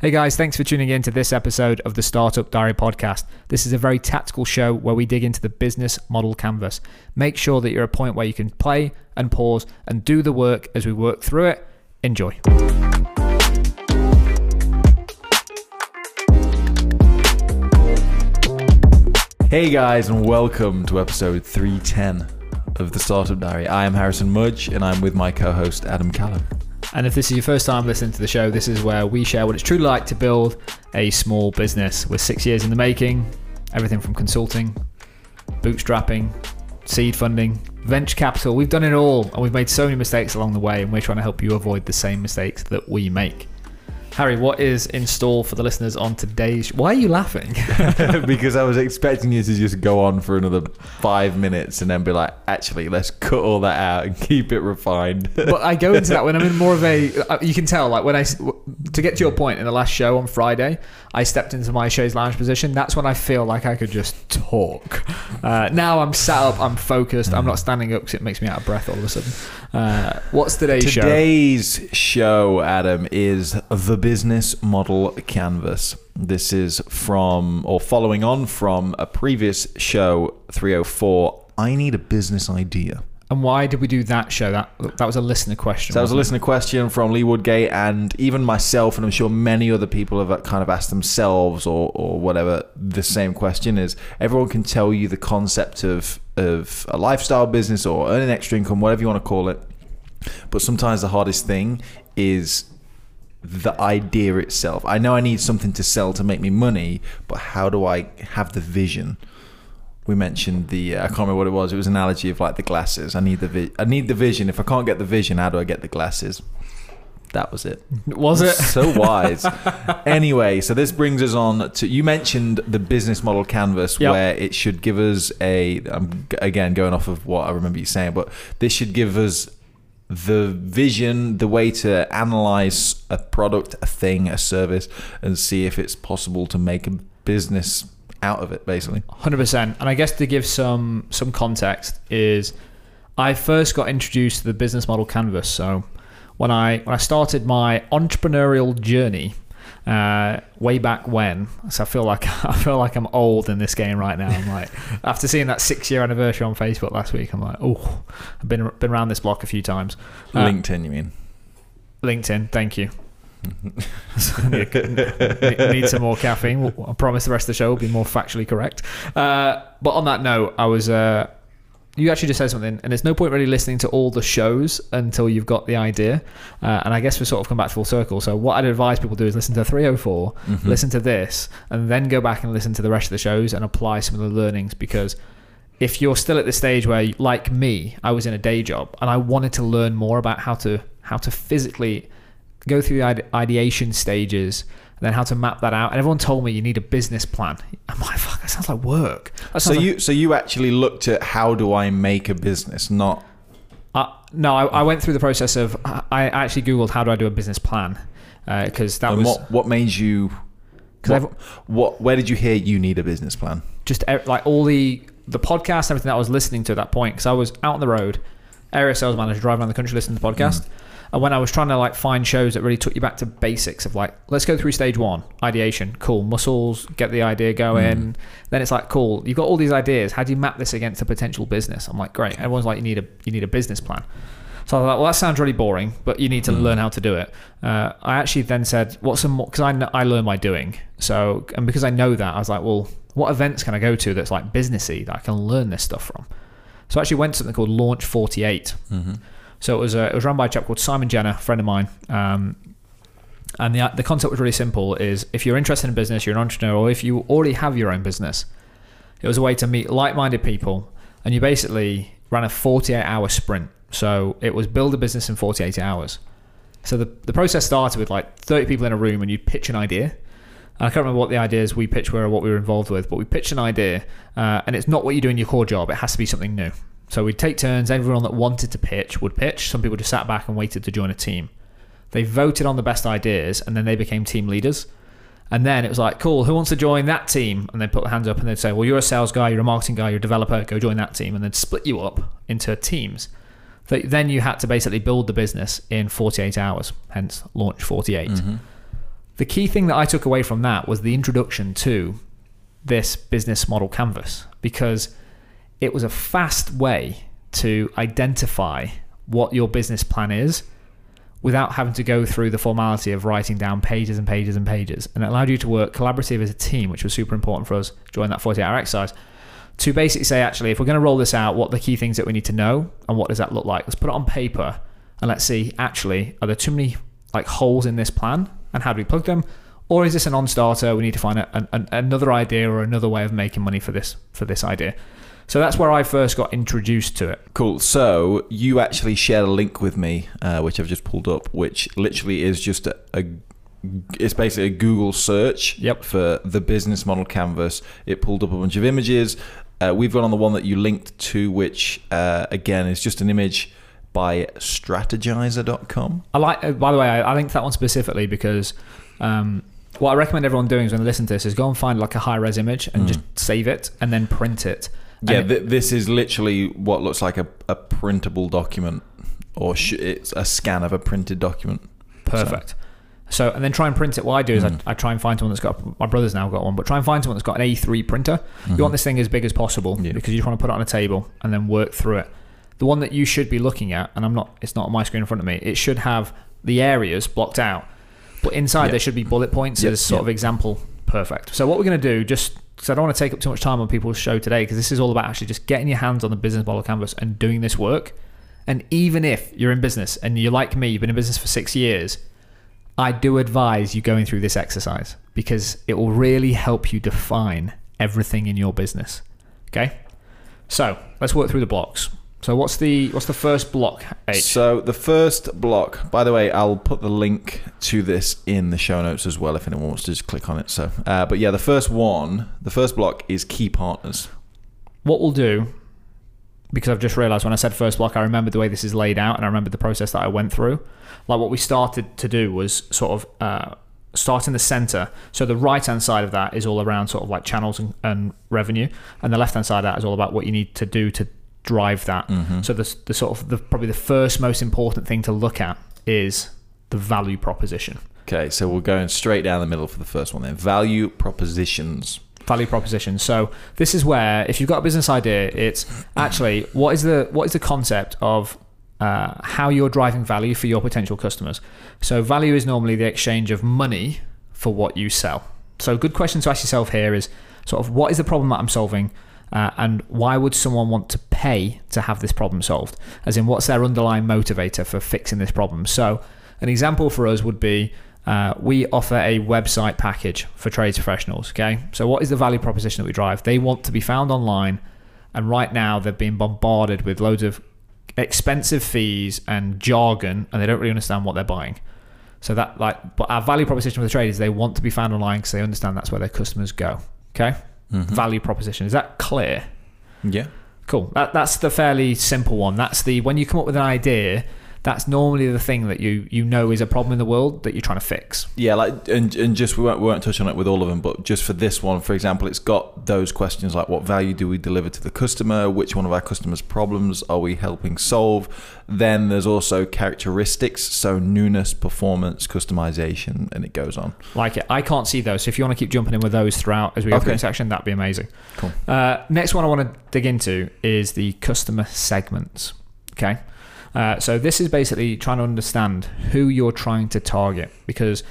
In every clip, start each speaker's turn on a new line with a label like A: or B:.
A: Hey guys, thanks for tuning in to this episode of the Startup Diary podcast. This is a very tactical show where we dig into the business model canvas. Make sure that you're at a point where you can play and pause and do the work as we work through it. Enjoy.
B: Hey guys, and welcome to episode 310 of the Startup Diary. I am Harrison Mudge, and I'm with my co host Adam Callum.
A: And if this is your first time listening to the show, this is where we share what it's truly like to build a small business. We're six years in the making, everything from consulting, bootstrapping, seed funding, venture capital. We've done it all, and we've made so many mistakes along the way, and we're trying to help you avoid the same mistakes that we make. Harry, what is in store for the listeners on today's? Why are you laughing?
B: because I was expecting you to just go on for another five minutes and then be like, actually, let's cut all that out and keep it refined.
A: but I go into that when I'm in more of a. uh, You can tell, like when I to get to your point in the last show on Friday, I stepped into my chaise lounge position. That's when I feel like I could just talk. Uh, now I'm sat up, I'm focused. I'm not standing up because it makes me out of breath all of a sudden. Uh, what's today's show?
B: Today's show, Adam, is the business model canvas. This is from, or following on from, a previous show, 304. I need a business idea.
A: And why did we do that show? That that was a listener question.
B: So that was a listener question from Lee Woodgate, and even myself, and I'm sure many other people have kind of asked themselves or, or whatever the same question is. Everyone can tell you the concept of, of a lifestyle business or earning extra income, whatever you want to call it. But sometimes the hardest thing is the idea itself. I know I need something to sell to make me money, but how do I have the vision? We mentioned the uh, I can't remember what it was. It was an analogy of like the glasses. I need the vi- I need the vision. If I can't get the vision, how do I get the glasses? That was it.
A: it? Was it?
B: So wise. anyway, so this brings us on to you mentioned the business model canvas
A: Yep.
B: where it should give us a I'm again going off of what I remember you saying, but this should give us the vision, the way to analyze a product, a thing, a service, and see if it's possible to make a business out of it, basically.
A: Hundred percent. And I guess to give some some context is, I first got introduced to the business model canvas. So when I when I started my entrepreneurial journey, uh, way back when, so I feel like I feel like I'm old in this game right now. I'm like after seeing that six year anniversary on Facebook last week, I'm like, oh, I've been been around this block a few times. Uh,
B: LinkedIn, you mean?
A: LinkedIn, thank you. need, need some more caffeine. I promise the rest of the show will be more factually correct. Uh, but on that note, I was. Uh, you actually just said something, and there's no point really listening to all the shows until you've got the idea. Uh, and I guess we sort of come back full circle. So what I'd advise people to do is listen to 304, listen to this, and then go back and listen to the rest of the shows and apply some of the learnings because if you're still at the stage where like me i was in a day job and i wanted to learn more about how to how to physically go through the ide- ideation stages and then how to map that out and everyone told me you need a business plan i'm like fuck that sounds like work that
B: So
A: like-
B: you so you actually looked at how do I make a business, not
A: uh, no I, I went through the process of i actually googled how do i do a business plan because that
B: and
A: was
B: what what made you
A: 'Cause
B: what, what where did you hear you need a business plan?
A: just like all the the podcasts and everything that I was listening to at that point because I was out on the road, area sales manager, driving around the country listening to the podcast. And when I was trying to like find shows that really took you back to basics of like, let's go through stage one, ideation, cool, muscles, get the idea going. Mm. Then it's like, cool, you've got all these ideas. How do you map this against a potential business? I'm like, great. Everyone's like, you need a you need a business plan. So I was like, well, that sounds really boring, but you need to mm. learn how to do it. Uh, I actually then said, what's some more, because I, I learn by doing. So, and because I know that, I was like, well, what events can I go to that's like businessy that I can learn this stuff from? So I actually went to something called Launch 48. Mm-hmm. So it was, uh, it was run by a chap called Simon Jenner, a friend of mine. Um, and the, the concept was really simple is if you're interested in business, you're an entrepreneur, or if you already have your own business, it was a way to meet like-minded people. And you basically ran a 48 hour sprint. So it was build a business in 48 hours. So the, the process started with like 30 people in a room and you pitch an idea. I can't remember what the ideas we pitched were or what we were involved with, but we pitched an idea uh, and it's not what you do in your core job. It has to be something new. So we'd take turns. Everyone that wanted to pitch would pitch. Some people just sat back and waited to join a team. They voted on the best ideas and then they became team leaders. And then it was like, cool, who wants to join that team? And they put their hands up and they'd say, well, you're a sales guy, you're a marketing guy, you're a developer, go join that team. And then split you up into teams. Then you had to basically build the business in 48 hours, hence launch 48. Mm-hmm. the key thing that I took away from that was the introduction to this business model canvas because it was a fast way to identify what your business plan is without having to go through the formality of writing down pages and pages and pages. And it allowed you to work collaborative as a team, which was super important for us during that 48 hour exercise. To basically say, actually, if we're going to roll this out, what are the key things that we need to know and what does that look like? Let's put it on paper and let's see, actually, are there too many like holes in this plan and how do we plug them? Or is this a non-starter? We need to find a, an, another idea or another way of making money for this for this idea. So that's where I first got introduced to it.
B: Cool. So you actually shared a link with me, uh, which I've just pulled up, which literally is just a, a it's basically a Google search
A: Yep.
B: for the business model canvas. It pulled up a bunch of images. Uh, we've gone on the one that you linked to, which uh, again is just an image by strategyzer.com.
A: I like. uh, By the way, I, I linked that one specifically because um, what I recommend everyone doing is when they listen to this is go and find like a high res image and just save it and then print it.
B: Yeah, th- this is literally what looks like a, a printable document, or sh- it's a scan of a printed document.
A: Perfect. So, and then try and print it. What I do is I, hmm. I try and find someone that's got. My brother's now got one, but try and find someone that's got an A3 printer. You mm-hmm. want this thing as big as possible
B: Yeah.
A: because you just want to put it on a table and then work through it. The one that you should be looking at, and I'm not. It's not on my screen in front of me. It should have the areas blocked out, but inside
B: Yeah.
A: there should be bullet points
B: Yeah,
A: as sort
B: yeah.
A: of example. Perfect. So what we're going to do, just because I don't want to take up too much time on people's show today, because this is all about actually just getting your hands on the business model canvas and doing this work. And even if you're in business and you're like me, you've been in business for six years, I do advise you going through this exercise because it will really help you define everything in your business. Okay? So let's work through the blocks. So what's the what's the first block? H.
B: So the first block, by the way, I'll put the link to this in the show notes as well if anyone wants to just click on it. So, uh, but yeah, the first one, the first block is key partners.
A: What we'll do, because I've just realised when I said first block, I remember the way this is laid out and I remember the process that I went through. Like what we started to do was sort of uh, start in the centre. So the right hand side of that is all around sort of like channels and, and revenue, and the left hand side of that is all about what you need to do to drive that. So the, the sort of the probably the first most important thing to look at is the value proposition.
B: Okay, so we're going straight down the middle for the first one then. Value propositions.
A: value proposition. So this is where if you've got a business idea, it's actually what is the what is the concept of uh, how you're driving value for your potential customers. So value is normally the exchange of money for what you sell. So a good question to ask yourself here is sort of what is the problem that I'm solving, uh, and why would someone want to pay to have this problem solved? As in, what's their underlying motivator for fixing this problem? So an example for us would be uh, we offer a website package for trades professionals. Okay, so what is the value proposition that we drive? They want to be found online, and right now they're being bombarded with loads of expensive fees and jargon, and they don't really understand what they're buying. So that like, but our value proposition for the trade is they want to be found online because they understand that's where their customers go. Okay, Mm-hmm. value proposition is that clear?
B: Yeah.
A: Cool. That, that's the fairly simple one. That's the when you come up with an idea, that's normally the thing that you you know is a problem in the world that you're trying to fix.
B: Yeah, like and and just we won't we won't touch on it with all of them, but just for this one, for example, it's got those questions like what value do we deliver to the customer? Which one of our customers' problems are we helping solve? Then there's also characteristics, so newness, performance, customization, and it goes on.
A: Like it. I can't see those. So if you want to keep jumping in with those throughout as we go through
B: Okay.
A: the section, that'd be amazing.
B: Cool.
A: Uh, next one I want to dig into is the customer segments. Okay. Uh, so this is basically trying to understand who you're trying to target because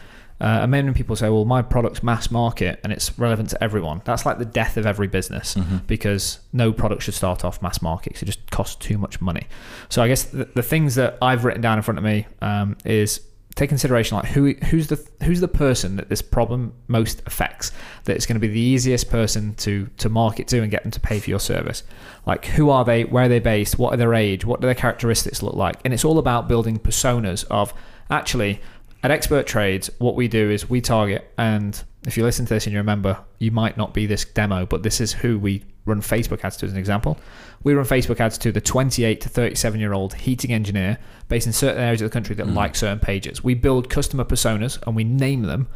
A: uh, million people say, well, my product's mass market and it's relevant to everyone. That's like the death of every business because no product should start off mass market 'cause it just costs too much money. So I guess the, the things that I've written down in front of me um, is take consideration like who who's the who's the person that this problem most affects that it's going to be the easiest person to to market to and get them to pay for your service? Like who are they where are they based what are their age what do their characteristics look like? And it's all about building personas of actually at expert trades what we do is we target and if you listen to this and you remember you might not be this demo but this is who we run facebook ads to as an example. We run facebook ads to the 28 to 37 year old heating engineer based in certain areas of the country that like certain pages. We build customer personas and we name them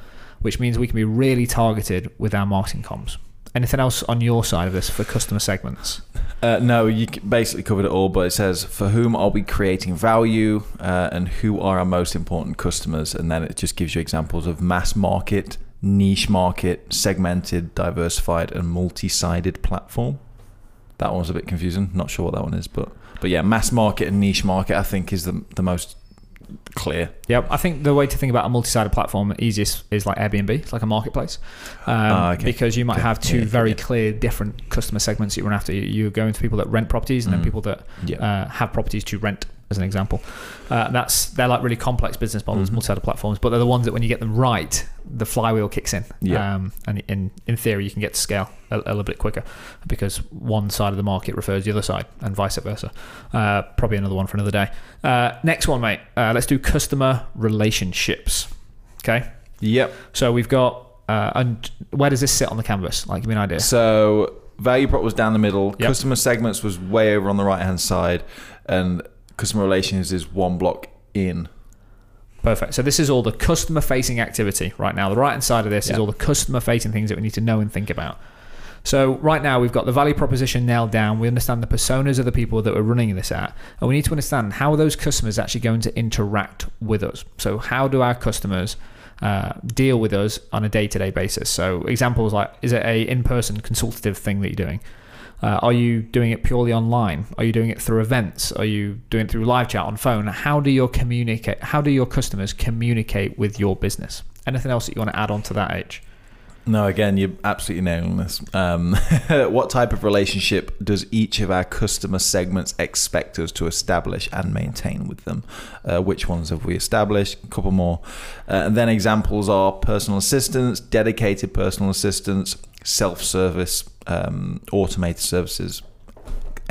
A: which means we can be really targeted with our marketing comms. Anything else on your side of this for customer segments?
B: Uh, no, you basically covered it all, but it says for whom are we creating value uh, and who are our most important customers, and then it just gives you examples of mass market, niche market, segmented, diversified, and multi-sided platform. That one was a bit confusing. Not sure what that one is, but but yeah, mass market and niche market I think is the the most clear.
A: Yeah, I think the way to think about a multi-sided platform easiest is like Airbnb. It's like a marketplace, um,
B: Ah, okay.
A: because you might have two
B: Yeah,
A: very
B: yeah.
A: clear different customer segments that you run after. You- You're going to people that rent properties and
B: Mm.
A: then people that
B: Yeah.
A: uh, have properties to rent, as an example. Uh, that's they're like really complex business models,
B: Mhm.
A: multi-sided platforms, but they're the ones that when you get them right, the flywheel kicks in.
B: Yeah.
A: Um, and in in theory, you can get to scale a, a little bit quicker because one side of the market refers the other side, and vice versa. Uh, probably another one for another day. Uh, next one, mate. Uh, let's do customer relationships. Okay.
B: Yep.
A: So we've got. Uh, and where does this sit on the canvas? Like, give me an idea.
B: So value prop was down the middle.
A: Yep.
B: Customer segments was way over on the right hand side, and customer relations is one block in.
A: Perfect. So this is all the customer facing activity right now. The right hand side of this is all the customer facing things that we need to know and think about. So right now we've got the value proposition nailed down. We understand the personas of the people that we're running this at, and we need to understand how are those customers actually going to interact with us. So how do our customers uh, deal with us on a day-to-day basis? So examples like is it a in-person consultative thing that you're doing? Uh, are you doing it purely online? Are you doing it through events? Are you doing it through live chat on phone? How do your communicate? How do your customers communicate with your business? Anything else that you want to add on to that age?
B: No, again, you're absolutely nailing this. Um, what type of relationship does each of our customer segments expect us to establish and maintain with them? Uh, which ones have we established? A couple more. Uh, and then examples are personal assistance, dedicated personal assistants, self service, um, automated services,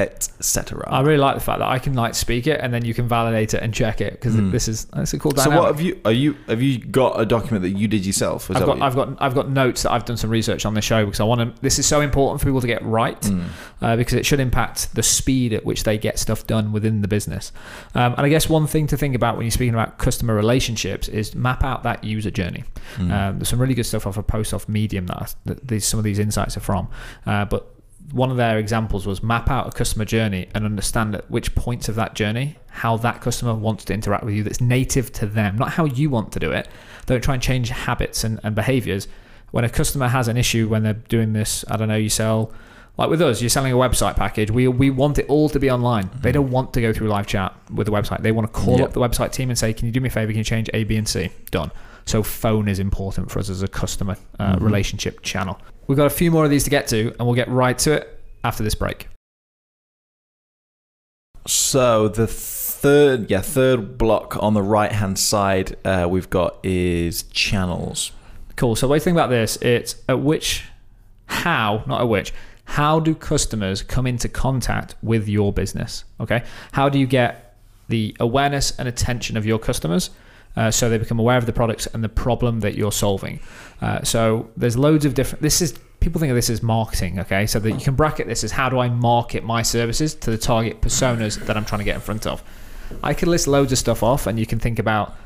B: etc.
A: I really like the fact that I can like speak it and then you can validate it and check it because
B: Mm.
A: this is it's a cool
B: So what have you? Are you have you got a document that you did yourself? Is
A: I've got, I've got, I've got notes that I've done some research on the show because I want to. This is so important for people to get right
B: Mm.
A: uh, because it should impact the speed at which they get stuff done within the business. Um, and I guess one thing to think about when you're speaking about customer relationships is map out that user journey.
B: Mm.
A: Um, there's some really good stuff off a post off Medium that, I, that these, some of these insights are from. Uh, but one of their examples was map out a customer journey and understand at which points of that journey how that customer wants to interact with you that's native to them, not how you want to do it. Don't try and change habits and, and behaviors. When a customer has an issue when they're doing this, I don't know, you sell like with us, you're selling a website package. We we want it all to be online. They don't want to go through live chat with the website. They want to call
B: Yeah.
A: up the website team and say, "Can you do me a favor? Can you change A, B, and C?" Done. So phone is important for us as a customer uh,
B: Mhm.
A: relationship channel. We've got a few more of these to get to, and we'll get right to it after this break.
B: So the third, yeah, third block on the right hand side uh, we've got is channels.
A: Cool. So, the way to think about this, it's at which, how, not at which, how do customers come into contact with your business? Okay. How do you get the awareness and attention of your customers uh, so they become aware of the products and the problem that you're solving? Uh, so, there's loads of different, this is, people think of this as marketing. Okay. So, that you can bracket this as how do I market my services to the target personas that I'm trying to get in front of? I could list loads of stuff off and you can think about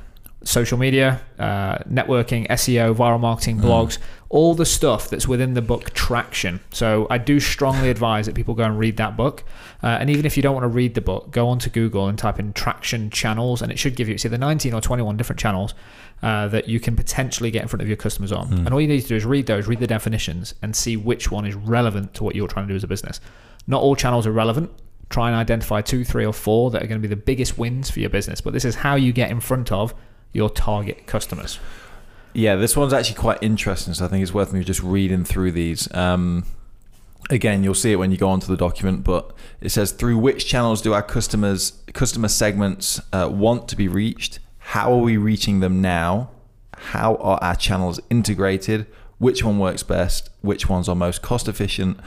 A: social media, uh, networking, SEO, viral marketing, blogs, all the stuff that's within the book Traction. So I do strongly advise that people go and read that book. Uh, and even if you don't want to read the book, go onto Google and type in Traction channels, and it should give you it's either 19 or 21 different channels uh, that you can potentially get in front of your customers on. And all you need to do is read those, read the definitions, and see which one is relevant to what you're trying to do as a business. Not all channels are relevant. Try and identify two, three, or four that are going to be the biggest wins for your business. But this is how you get in front of your target customers.
B: Yeah, this one's actually quite interesting, so I think it's worth me just reading through these. Um, again, you'll see it when you go onto the document, but it says through which channels do our customers customer segments uh, want to be reached? How are we reaching them now? How are our channels integrated? Which one works best? Which ones are most cost efficient?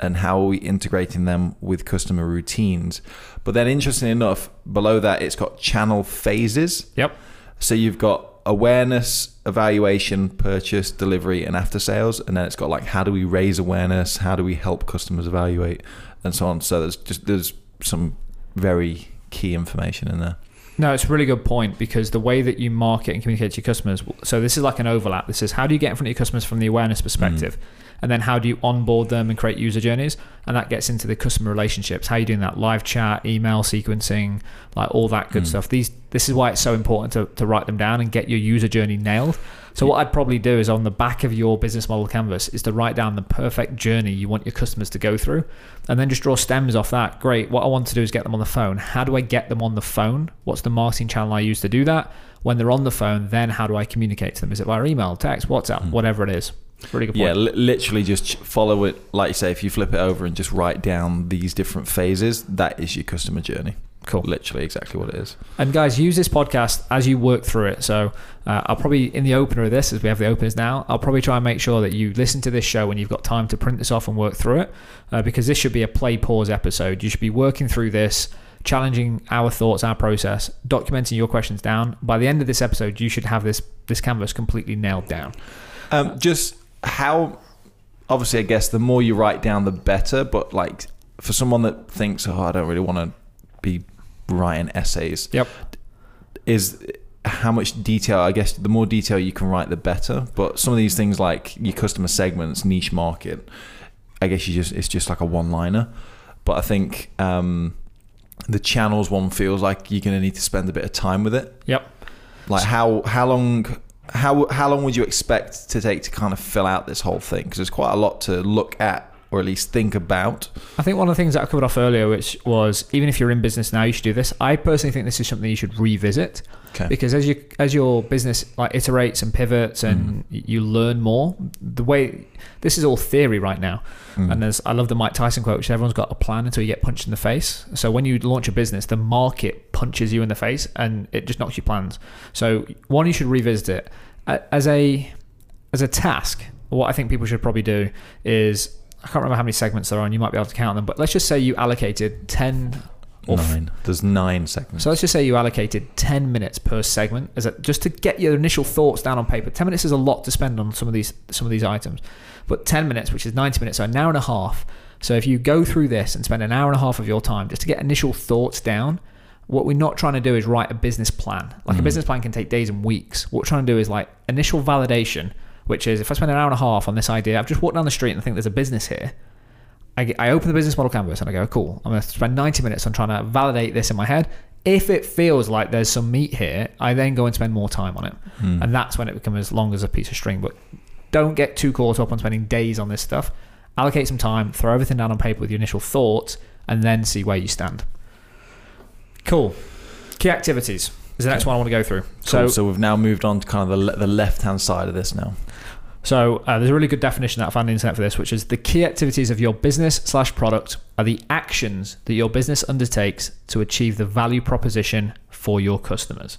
B: And how are we integrating them with customer routines? But then, interestingly enough, below that, it's got channel phases.
A: Yep.
B: So you've got awareness, evaluation, purchase, delivery, and after sales, and then it's got like how do we raise awareness, how do we help customers evaluate, and so on. So there's just there's some very key information in there.
A: No, it's a really good point because the way that you market and communicate to your customers. So this is like an overlap. This is how do you get in front of your customers from the awareness mm. perspective, and then how do you onboard them and create user journeys? And that gets into the customer relationships. How are you doing that? Live chat email sequencing like all that good hmm. stuff. These this is why it's so important to, to write them down and get your user journey nailed. So what i'd probably do is on the back of your business model canvas is to write down the perfect journey you want your customers to go through. And then just draw stems off that. Great. What i want to do is get them on the phone. How do i get them on the phone? What's the marketing channel i use to do that? When they're on the phone then how do i communicate to them? Is it via email text whatsapp hmm. whatever it is really good point
B: Yeah, li- literally just follow it. Like you say, if you flip it over and just write down these different phases, that is your customer journey.
A: Cool.
B: Literally exactly what it is.
A: And guys, use this podcast as you work through it. So uh, I'll probably in the opener of this, as we have the openers now, I'll probably try and make sure that you listen to this show when you've got time to print this off and work through it, uh, because this should be a play pause episode. You should be working through this, challenging our thoughts, our process, documenting your questions down. By the end of this episode, you should have this this canvas completely nailed down.
B: Um, just how, obviously, I guess the more you write down, the better. But like for someone that thinks, oh, I don't really want to be writing essays,
A: Yep.
B: is how much detail i guess the more detail you can write the better but some of these things like your customer segments niche market i guess you just it's just like a one liner but i think um the channels one feels like you're to need to spend a bit of time with it
A: Yep.
B: like how how long how how long would you expect to take to kind of fill out this whole thing? Because there's quite a lot to look at or at least think about
A: I think one of the things that I covered off earlier, which was even if you're in business now, you should do this. I personally think this is something you should revisit
B: okay
A: because as you as your business like iterates and pivots and
B: Mm.
A: you learn more, the way this is all theory right now.
B: Mm.
A: And there's I love the Mike Tyson quote, which everyone's got a plan until you get punched in the face. So when you launch a business, the market punches you in the face and it just knocks your plans. So one, you should revisit it as a as a task. What I think people should probably do is I can't remember how many segments there are, and you might be able to count them. But let's just say you allocated ten or
B: nine there's nine segments
A: so let's just say you allocated 10 minutes per segment as a, just to get your initial thoughts down on paper. 10 minutes is a lot to spend on some of these some of these items. But 10 minutes, which is 90 minutes, so an hour and a half. So if you go through this and spend an hour and a half of your time just to get initial thoughts down, what we're not trying to do is write a business plan. Like a
B: Mhm.
A: business plan can take days and weeks. What we're trying to do is like initial validation, which is if I spend an hour and a half on this idea, I've just walked down the street and I think there's a business here. I, I open the business model canvas and I go, cool, I'm going to spend 90 minutes on trying to validate this in my head. If it feels like there's some meat here, I then go and spend more time on it.
B: Hmm.
A: And that's when it becomes as long as a piece of string. But don't get too caught up on spending days on this stuff. Allocate some time, throw everything down on paper with your initial thoughts, and then see where you stand. Cool. Key activities is the next one I want to go through.
B: so,
A: So,
B: so we've now moved on to kind of the, the left hand side of this now
A: So uh, there's a really good definition that I found on the internet for this, which is the key activities of your business slash product are the actions that your business undertakes to achieve the value proposition for your customers.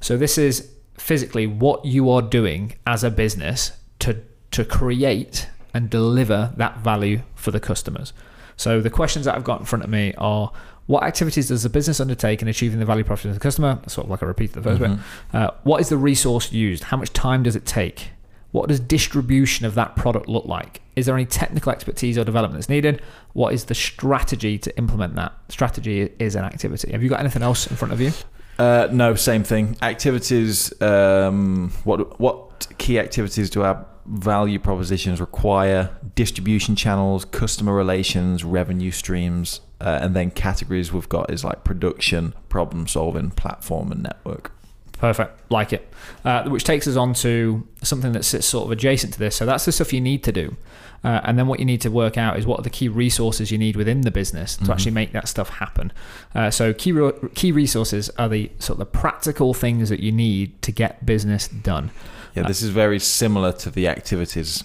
A: So this is physically what you are doing as a business to to create and deliver that value for the customers. So the questions that I've got in front of me are what activities does the business undertake in achieving the value proposition of the customer? Sort of like I repeated the 1st bit.
B: Mhm.
A: Uh, what is the resource used? How much time does it take? What does distribution of that product look like? Is there any technical expertise or development that's needed? What is the strategy to implement that? Strategy is an activity. Have you got anything else in front of you?
B: Uh, no, same thing. Activities. Um, what what key activities do our value propositions require? Distribution channels, customer relations, revenue streams, uh, and then categories we've got is like production, problem solving, platform, and network.
A: Perfect. Like it. Uh, which takes us on to something that sits sort of adjacent to this. So that's the stuff you need to do. Uh, and then what you need to work out is what are the key resources you need within the business to
B: Mhm.
A: actually make that stuff happen. Uh, so key re- key resources are the sort of the practical things that you need to get business done.
B: Yeah, this is very similar to the activities.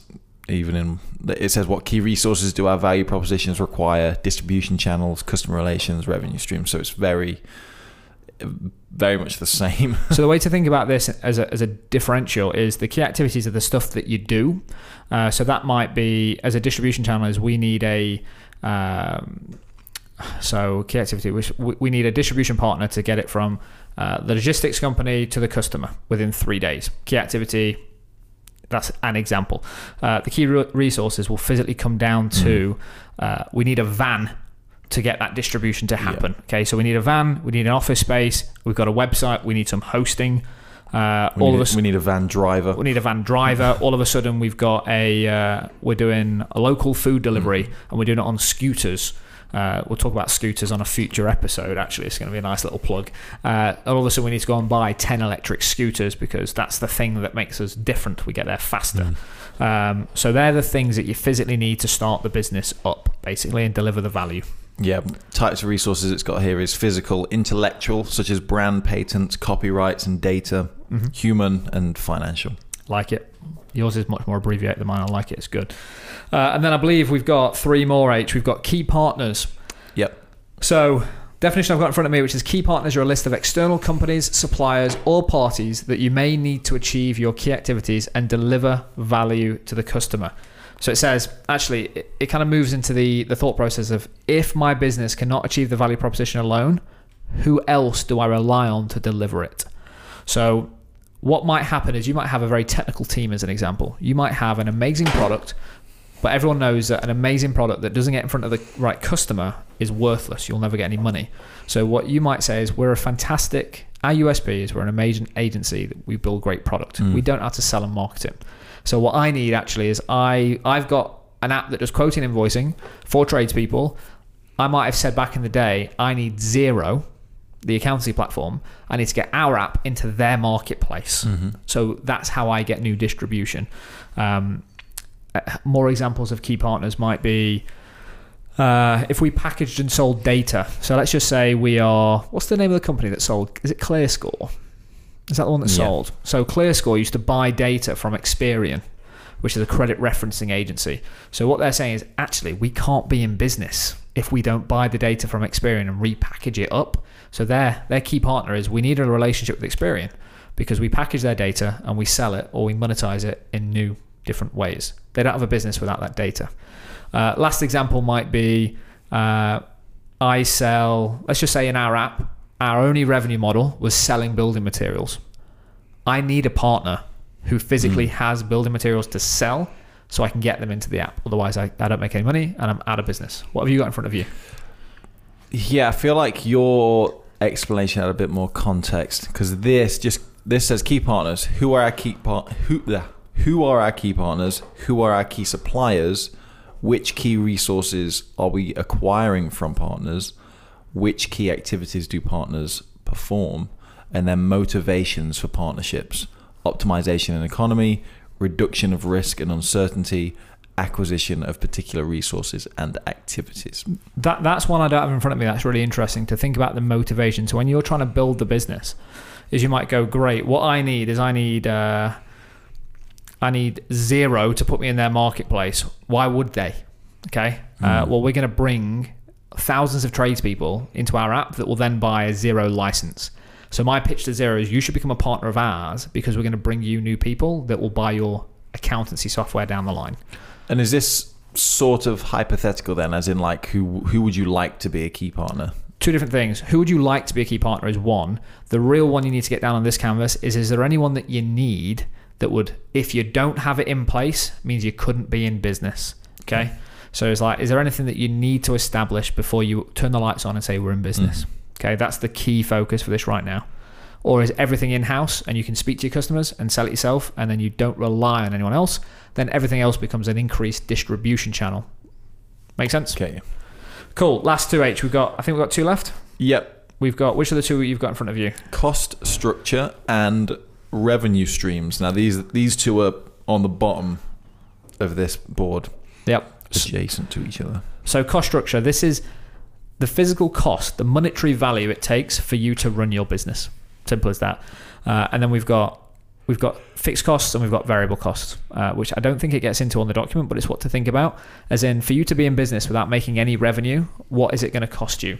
B: Even in it says what key resources do our value propositions require? Distribution channels, customer relations, revenue streams. So it's very, very much the same.
A: so the way to think about this as a, as a differential is the key activities are the stuff that you do. Uh, so that might be as a distribution channel is we need a um, so key activity which we we need a distribution partner to get it from uh, the logistics company to the customer within three days. Key activity. That's an example. Uh, the key re- resources will physically come down to uh, we need a van to get that distribution to happen. Okay, so we need a van, we need an office space, we've got a website, we need some hosting. Uh, all of us
B: we need a van driver.
A: we need a van driver. All of a sudden, we've got a uh, we're doing a local food delivery, and we're doing it on scooters. Uh, we'll talk about scooters on a future episode. Actually, it's going to be a nice little plug. Uh, all of a sudden, we need to go and buy ten electric scooters because that's the thing that makes us different. We get there faster. Um, so they're the things that you physically need to start the business up, basically, and deliver the value.
B: Yeah, types of resources it's got here is physical, intellectual, such as brand patents, copyrights, and data, human, and financial.
A: Like it. Yours is much more abbreviated than mine. I like it. It's good. Uh, and then I believe we've got three more H. We've got key partners.
B: Yep.
A: So, definition I've got in front of me, which is key partners are a list of external companies, suppliers, or parties that you may need to achieve your key activities and deliver value to the customer. So it says, actually, it, it kind of moves into the, the thought process of if my business cannot achieve the value proposition alone, who else do I rely on to deliver it? So, what might happen is you might have a very technical team, as an example. You might have an amazing product, but everyone knows that an amazing product that doesn't get in front of the right customer is worthless. You'll never get any money. So, what you might say is, we're a fantastic, our USP is we're an amazing agency that we build great product.
B: Mm.
A: We don't have to sell and market it. So, what I need actually is I, I've got an app that does quoting invoicing for tradespeople. I might have said back in the day, I need Xero the accountancy platform, I need to get our app into their marketplace. So that's how I get new distribution. Um, uh, more examples of key partners might be uh, if we packaged and sold data. So let's just say we are, what's the name of the company that sold? Is it ClearScore? Is that the one that
B: Yeah.
A: sold? So ClearScore used to buy data from Experian, which is a credit referencing agency. So what they're saying is actually we can't be in business if we don't buy the data from Experian and repackage it up. So their their key partner is we need a relationship with Experian because we package their data and we sell it or we monetize it in new different ways. They don't have a business without that data. Uh, last example might be uh, I sell, let's just say in our app, our only revenue model was selling building materials. I need a partner who physically has building materials to sell so I can get them into the app. Otherwise, I, I don't make any money and I'm out of business. What have you got in front of you?
B: Yeah, I feel like your explanation had a bit more context because this just this says key partners. Who are our key part? Who who are our key partners? Who are our key suppliers? Which key resources are we acquiring from partners? Which key activities do partners perform? And then motivations for partnerships, optimization and economy, reduction of risk and uncertainty, acquisition of particular resources and activities.
A: That that's one I don't have in front of me. That's really interesting to think about the motivation. So when you're trying to build the business, is you might go, great. What I need is I need uh, I need Xero to put me in their marketplace. Why would they? Okay. Uh, well, we're going to bring thousands of tradespeople into our app that will then buy a Xero license. So my pitch to Xero is you should become a partner of ours because we're going to bring you new people that will buy your accountancy software down the line.
B: And is this sort of hypothetical then, as in like who who would you like to be a key partner?
A: two different things. Who would you like to be a key partner is one. The real one you need to get down on this canvas is is there anyone that you need that would, if you don't have it in place, means you couldn't be in business. Okay. So it's like, is there anything that you need to establish before you turn the lights on and say we're in business? Mm. Okay. That's the key focus for this right now. Or is everything in house and you can speak to your customers and sell it yourself and then you don't rely on anyone else? Then everything else becomes an increased distribution channel. Make sense?
B: Okay.
A: Cool. Last two H. We've got, I think we've got two left.
B: Yep.
A: We've got which are the two you've got in front of you?
B: Cost structure and revenue streams. Now these these two are on the bottom of this board,
A: Yep.
B: adjacent to each other.
A: So cost structure. This is the physical cost, the monetary value it takes for you to run your business. Simple as that. Uh, and then we've got we've got fixed costs and we've got variable costs, uh, which I don't think it gets into on the document, but it's what to think about. As in, for you to be in business without making any revenue, what is it going to cost you?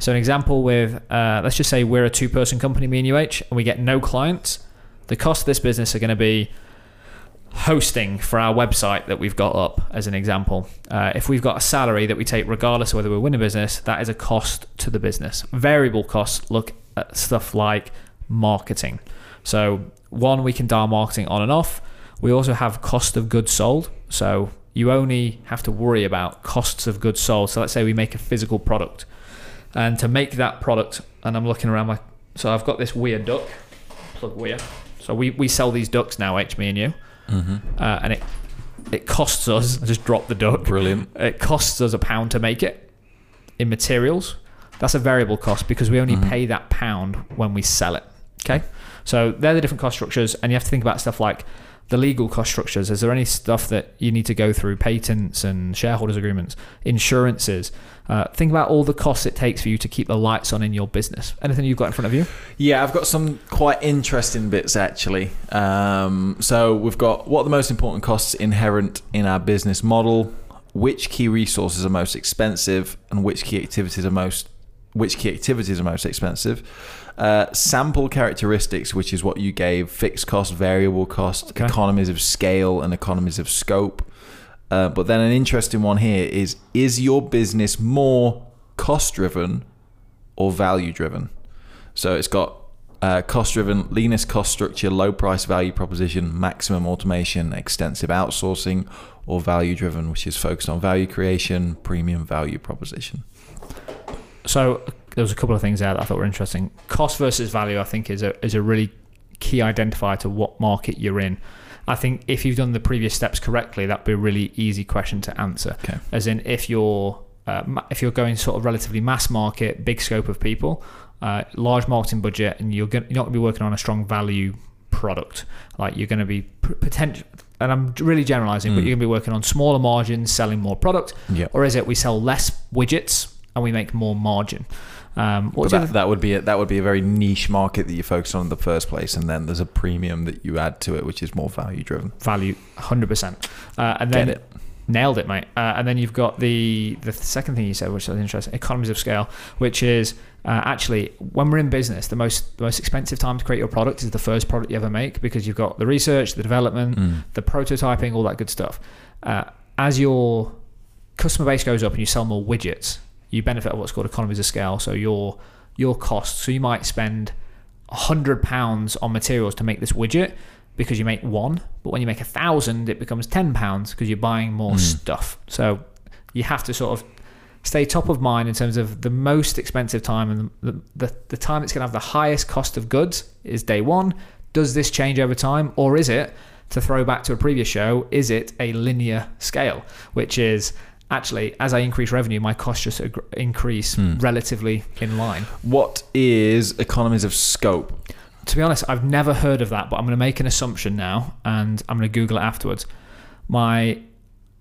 A: So an example with uh, let's just say we're a two-person company, me and UH, and we get no clients. The cost of this business are going to be hosting for our website that we've got up as an example. Uh, if we've got a salary that we take regardless of whether we're winning business that is a cost to the business. Variable costs look at stuff like marketing. So one we can dial marketing on and off. We also have cost of goods sold. So you only have to worry about costs of goods sold. So let's say we make a physical product. And to make that product and i'm looking around my so i've got this weird duck. Plug weird. So we, we sell these ducks now, H, me and you,
B: Mm-hmm.
A: uh, and it it costs us. I just drop the duck.
B: Brilliant.
A: It costs us a pound to make it in materials. That's a variable cost because we only
B: Mhm.
A: pay that pound when we sell it. Okay, so they're the different cost structures, and you have to think about stuff like the legal cost structures. Is there any stuff that you need to go through? Patents and shareholders agreements, insurances. Uh, think about all the costs it takes for you to keep the lights on in your business. Anything you've got in front of you?
B: Yeah, I've got some quite interesting bits actually. Um, so we've got what are the most important costs inherent in our business model, which key resources are most expensive, and which key activities are most which key activities are most expensive. Uh, sample characteristics, which is what you gave: fixed cost, variable cost,
A: Okay.
B: economies of scale, and economies of scope. Uh, but then an interesting one here is: is your business more cost driven or value driven? So it's got uh, cost driven, leanest cost structure, low price value proposition, maximum automation, extensive outsourcing, or value driven, which is focused on value creation, premium value proposition.
A: So there was a couple of things there that I thought were interesting. Cost versus value, I think, is a is a really key identifier to what market you're in. I think if you've done the previous steps correctly, that'd be a really easy question to answer.
B: Okay.
A: As in, if you're uh, if you're going sort of relatively mass market, big scope of people, uh, large marketing budget, and you're, you're not going to be working on a strong value product, like you're going to be p- potential. And I'm really generalizing, but
B: Mm.
A: you're going to be working on smaller margins, selling more product,
B: Yeah.
A: or is it we sell less widgets and we make more margin? Um,
B: But that, that would be a, that would be a very niche market that you focus on in the first place, and then there's a premium that you add to it, which is more value driven.
A: value 100% uh, and then
B: it?
A: nailed it mate uh, and then you've got the the second thing you said which was interesting economies of scale which is uh, actually when we're in business the most the most expensive time to create your product is the first product you ever make because you've got the research the development
B: Mm.
A: the prototyping all that good stuff uh, as your customer base goes up and you sell more widgets you benefit of what's called economies of scale so your your costs. So you might spend 100 pounds on materials to make this widget because you make one but when you make a thousand it becomes 10 pounds because you're buying more
B: Mm.
A: stuff. So you have to sort of stay top of mind in terms of the most expensive time and the, the, the time it's going to have the highest cost of goods is day one. Does this change over time or is it to throw back to a previous show is it a linear scale? Which is actually as i increase revenue my costs just increase
B: Hmm.
A: relatively in line
B: What is economies of scope?
A: to be honest, I've never heard of that, but I'm going to make an assumption now, and I'm going to Google it afterwards. My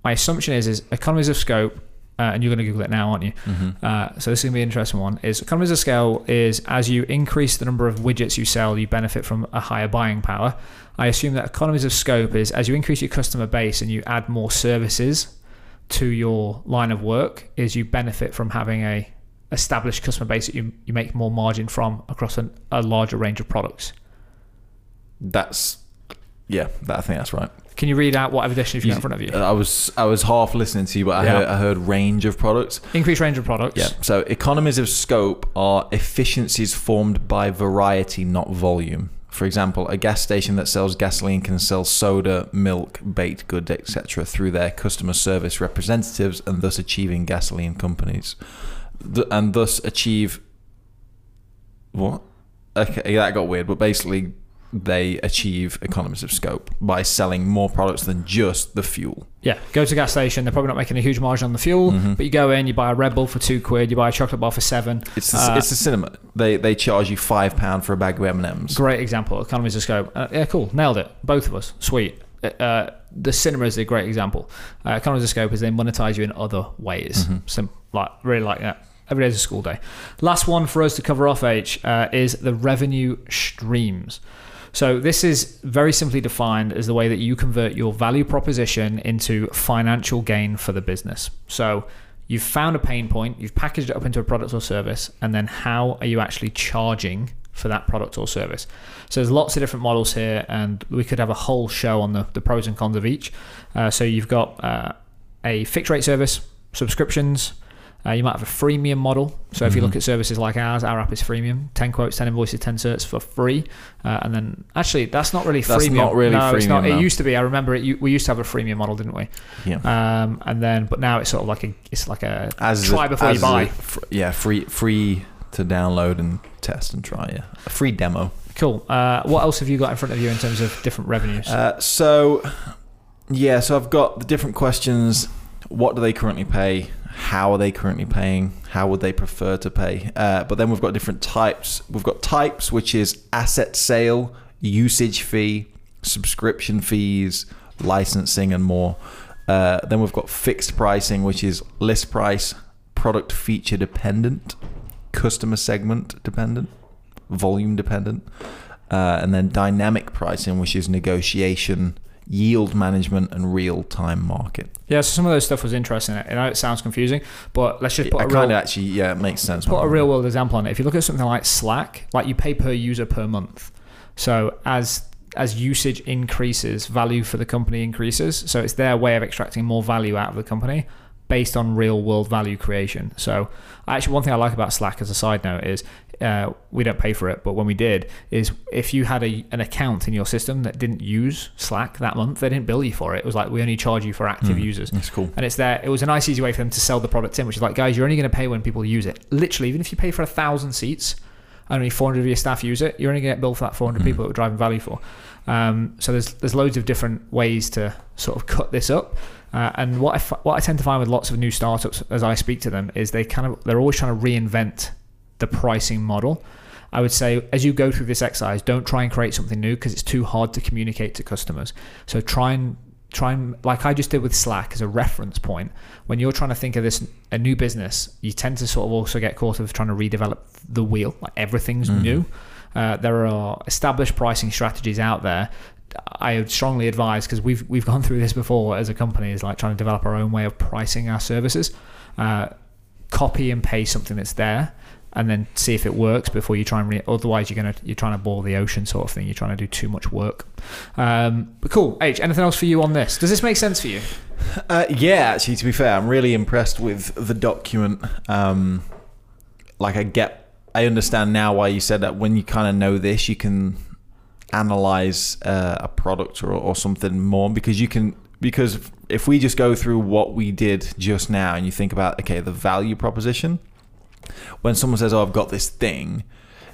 A: my assumption is is economies of scope, uh, and you're going to Google it now, aren't you?
B: Mm-hmm.
A: Uh, so this is going to be an interesting one. Is economies of scale is as you increase the number of widgets you sell, you benefit from a higher buying power. I assume that economies of scope is as you increase your customer base and you add more services to your line of work, is you benefit from having a established customer base that you, you make more margin from across an, a larger range of products.
B: That's yeah, that, I think that's right.
A: Can you read out whatever definition you've got in front of you?
B: I was I was half listening to you, but I
A: Yeah.
B: heard I heard range of products.
A: Increased range of products.
B: Yeah. So economies of scope are efficiencies formed by variety, not volume. For example, a gas station that sells gasoline can sell soda, milk, baked goods, etc., through their customer service representatives, and thus achieving gasoline companies, Th- and thus achieve what? Okay, that got weird. But basically, they achieve economies of scope by selling more products than just the fuel.
A: Yeah. Go to a gas station. They're probably not making a huge margin on the fuel,
B: Mhm.
A: but you go in, you buy a Red Bull for two quid, you buy a chocolate bar for seven.
B: It's the,
A: Uh,
B: it's the cinema. They they charge you five pound for a bag of M and M's.
A: Great example. Economies of scope. Uh, yeah, cool. Nailed it. Both of us. Sweet. Uh, the cinema is a great example. Uh, economies of scope is they monetize you in other ways.
B: Mhm.
A: Sim- like really like that. Every day is a school day. Last one for us to cover off, H, uh, is the revenue streams. So this is very simply defined as the way that you convert your value proposition into financial gain for the business. So you've found a pain point, you've packaged it up into a product or service, and then how are you actually charging for that product or service? So there's lots of different models here, and we could have a whole show on the, the pros and cons of each. Uh, so you've got uh, a fixed rate service, subscriptions. Uh, you might have a freemium model. So if you
B: Mhm.
A: look at services like ours, our app is freemium. 10 quotes, 10 invoices, 10 certs for free. Uh, and then actually, that's not really
B: That's not really
A: no, it's not.
B: freemium, no.
A: It used to be. I remember it. We used to have a freemium model, didn't we?
B: Yeah.
A: Um, and then, but now it's sort of like a, it's like a
B: As
A: try
B: a-
A: before you buy.
B: a fr- yeah, free free to download and test and try. Yeah, a free demo.
A: Cool. Uh, what else have you got in front of you in terms of different revenues?
B: Uh, so, yeah, so I've got the different questions. What do they currently pay? How are they currently paying? How would they prefer to pay? Uh, but then we've got different types. We've got types, which is asset sale, usage fee, subscription fees, licensing, and more. Uh, then we've got fixed pricing, which is list price, product feature dependent, customer segment dependent, volume dependent, uh, and then dynamic pricing, which is negotiation, yield management, and real time market.
A: yeah, so some of those stuff was interesting. I know it sounds confusing, but let's just put
B: I
A: a
B: kind of
A: real,
B: actually, yeah, it makes sense.
A: put a real world example on it. If you look at something like Slack, like you pay per user per month. So as as usage increases, value for the company increases. So it's their way of extracting more value out of the company based on real world value creation. So actually, one thing I like about Slack as a side note is uh, we don't pay for it, but when we did, is if you had a, an account in your system that didn't use Slack that month, they didn't bill you for it. It was like we only charge you for active users.
B: It's cool.
A: And it's there. It was a nice, easy way for them to sell the product in, which is like, guys, you're only going to pay when people use it. Literally, even if you pay for a thousand seats, and only 400 of your staff use it, you're only going to get billed for that 400 people that we're driving value for. Um, so there's there's loads of different ways to sort of cut this up. Uh, and what I what I tend to find with lots of new startups as I speak to them is they kind of they're always trying to reinvent the pricing model. I would say as you go through this exercise, don't try and create something new because it's too hard to communicate to customers. So try and try and like I just did with Slack as a reference point. When you're trying to think of this a new business, you tend to sort of also get caught of trying to redevelop the wheel. Like everything's new. Uh, there are established pricing strategies out there. I strongly advise because we've we've gone through this before as a company is like trying to develop our own way of pricing our services. Uh, copy and paste something that's there and then see if it works before you try and re- otherwise you're gonna you're trying to boil the ocean sort of thing you're trying to do too much work um, but cool H anything else for you on this does this make sense for you
B: Uh, yeah, actually, to be fair, I'm really impressed with the document. Um, like, I get, I understand now why you said that. When you kind of know this, you can analyze uh, a product or, or something more because you can. Because if we just go through what we did just now, and you think about okay, the value proposition, when someone says, "Oh, I've got this thing,"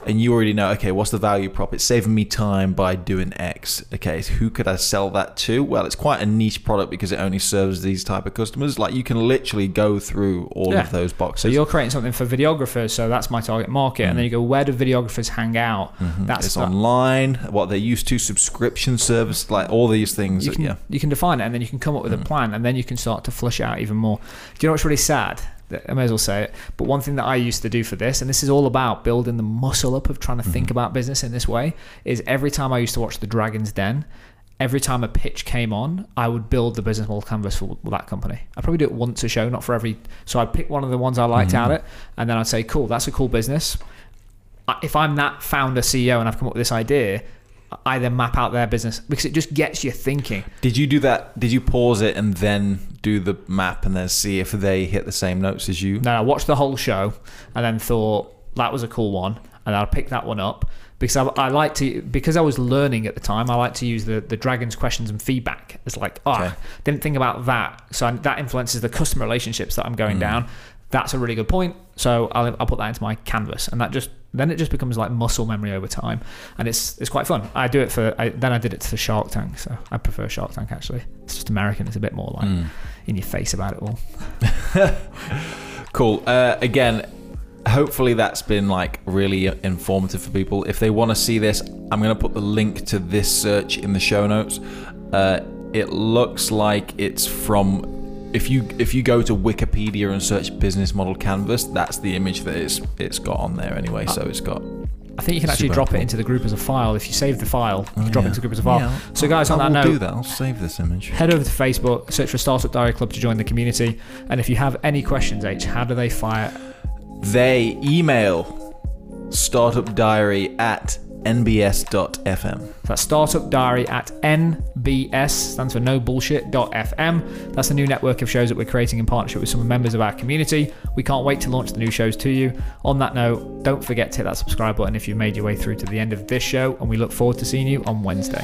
B: and you already know, okay, what's the value prop? It's saving me time by doing X. Okay, so who could I sell that to? Well, it's quite a niche product because it only serves these type of customers. Like you can literally go through all
A: Yeah.
B: of those boxes.
A: so you're creating something for videographers so that's my target market and then you go where do videographers hang out that's
B: Mm-hmm. it's
A: that-
B: online, what they're used to, subscription service, like all these things.
A: you
B: that-
A: can
B: yeah.
A: you can define it and then you can come up with a plan and then you can start to flush it out even more. Do you know what's really sad? I may as well say it. But one thing that I used to do for this, and this is all about building the muscle up of trying to think mm-hmm. about business in this way, is every time I used to watch The Dragon's Den, every time a pitch came on, I would build the business model canvas for that company. I probably do it once a show, not for every. So I'd pick one of the ones I liked out of mm-hmm. it, and then I'd say, "Cool, that's a cool business." If I'm that founder CEO and I've come up with this idea, I then map out their business because it just gets you thinking.
B: Did you do that? Did you pause it and then do the map and then see if they hit the same notes as you?
A: No, I watched the whole show and then thought that was a cool one, and I'll pick that one up because I, I like to because I was learning at the time. I like to use the the dragons questions and feedback as like, oh,
B: Okay.
A: didn't think about that, so I, that influences the customer relationships that I'm
B: Mm.
A: going down. That's a really good point. So I'll, I'll put that into my canvas, and that just then it just becomes like muscle memory over time, and it's it's quite fun. I do it for I, then I did it to Shark Tank, so I prefer Shark Tank actually. It's just American. It's a bit more like
B: Mm.
A: in your face about it all.
B: Cool. Uh, again, hopefully that's been like really informative for people. If they want to see this, I'm going to put the link to this search in the show notes. Uh, it looks like it's from if you if you go to Wikipedia and search business model canvas, that's the image that it's it's got on there anyway. Uh, so it's got
A: I think you can actually drop it into the group as a file. If you save the file, you can drop it
B: yeah.
A: into the group as a file.
B: Yeah,
A: so, guys, on
B: I
A: that
B: will do
A: note,
B: that. I'll save this image.
A: head over to Facebook, search for Startup Diary Club to join the community. And if you have any questions, H, how do they fire?
B: They email startupdiary at nbs.fm.
A: That's Startup Diary at NBS, stands for no bullshit FM. That's the new network of shows that we're creating in partnership with some members of our community. We can't wait to launch the new shows to you. On that note, don't forget to hit that subscribe button if you've made your way through to the end of this show, and we look forward to seeing you on Wednesday.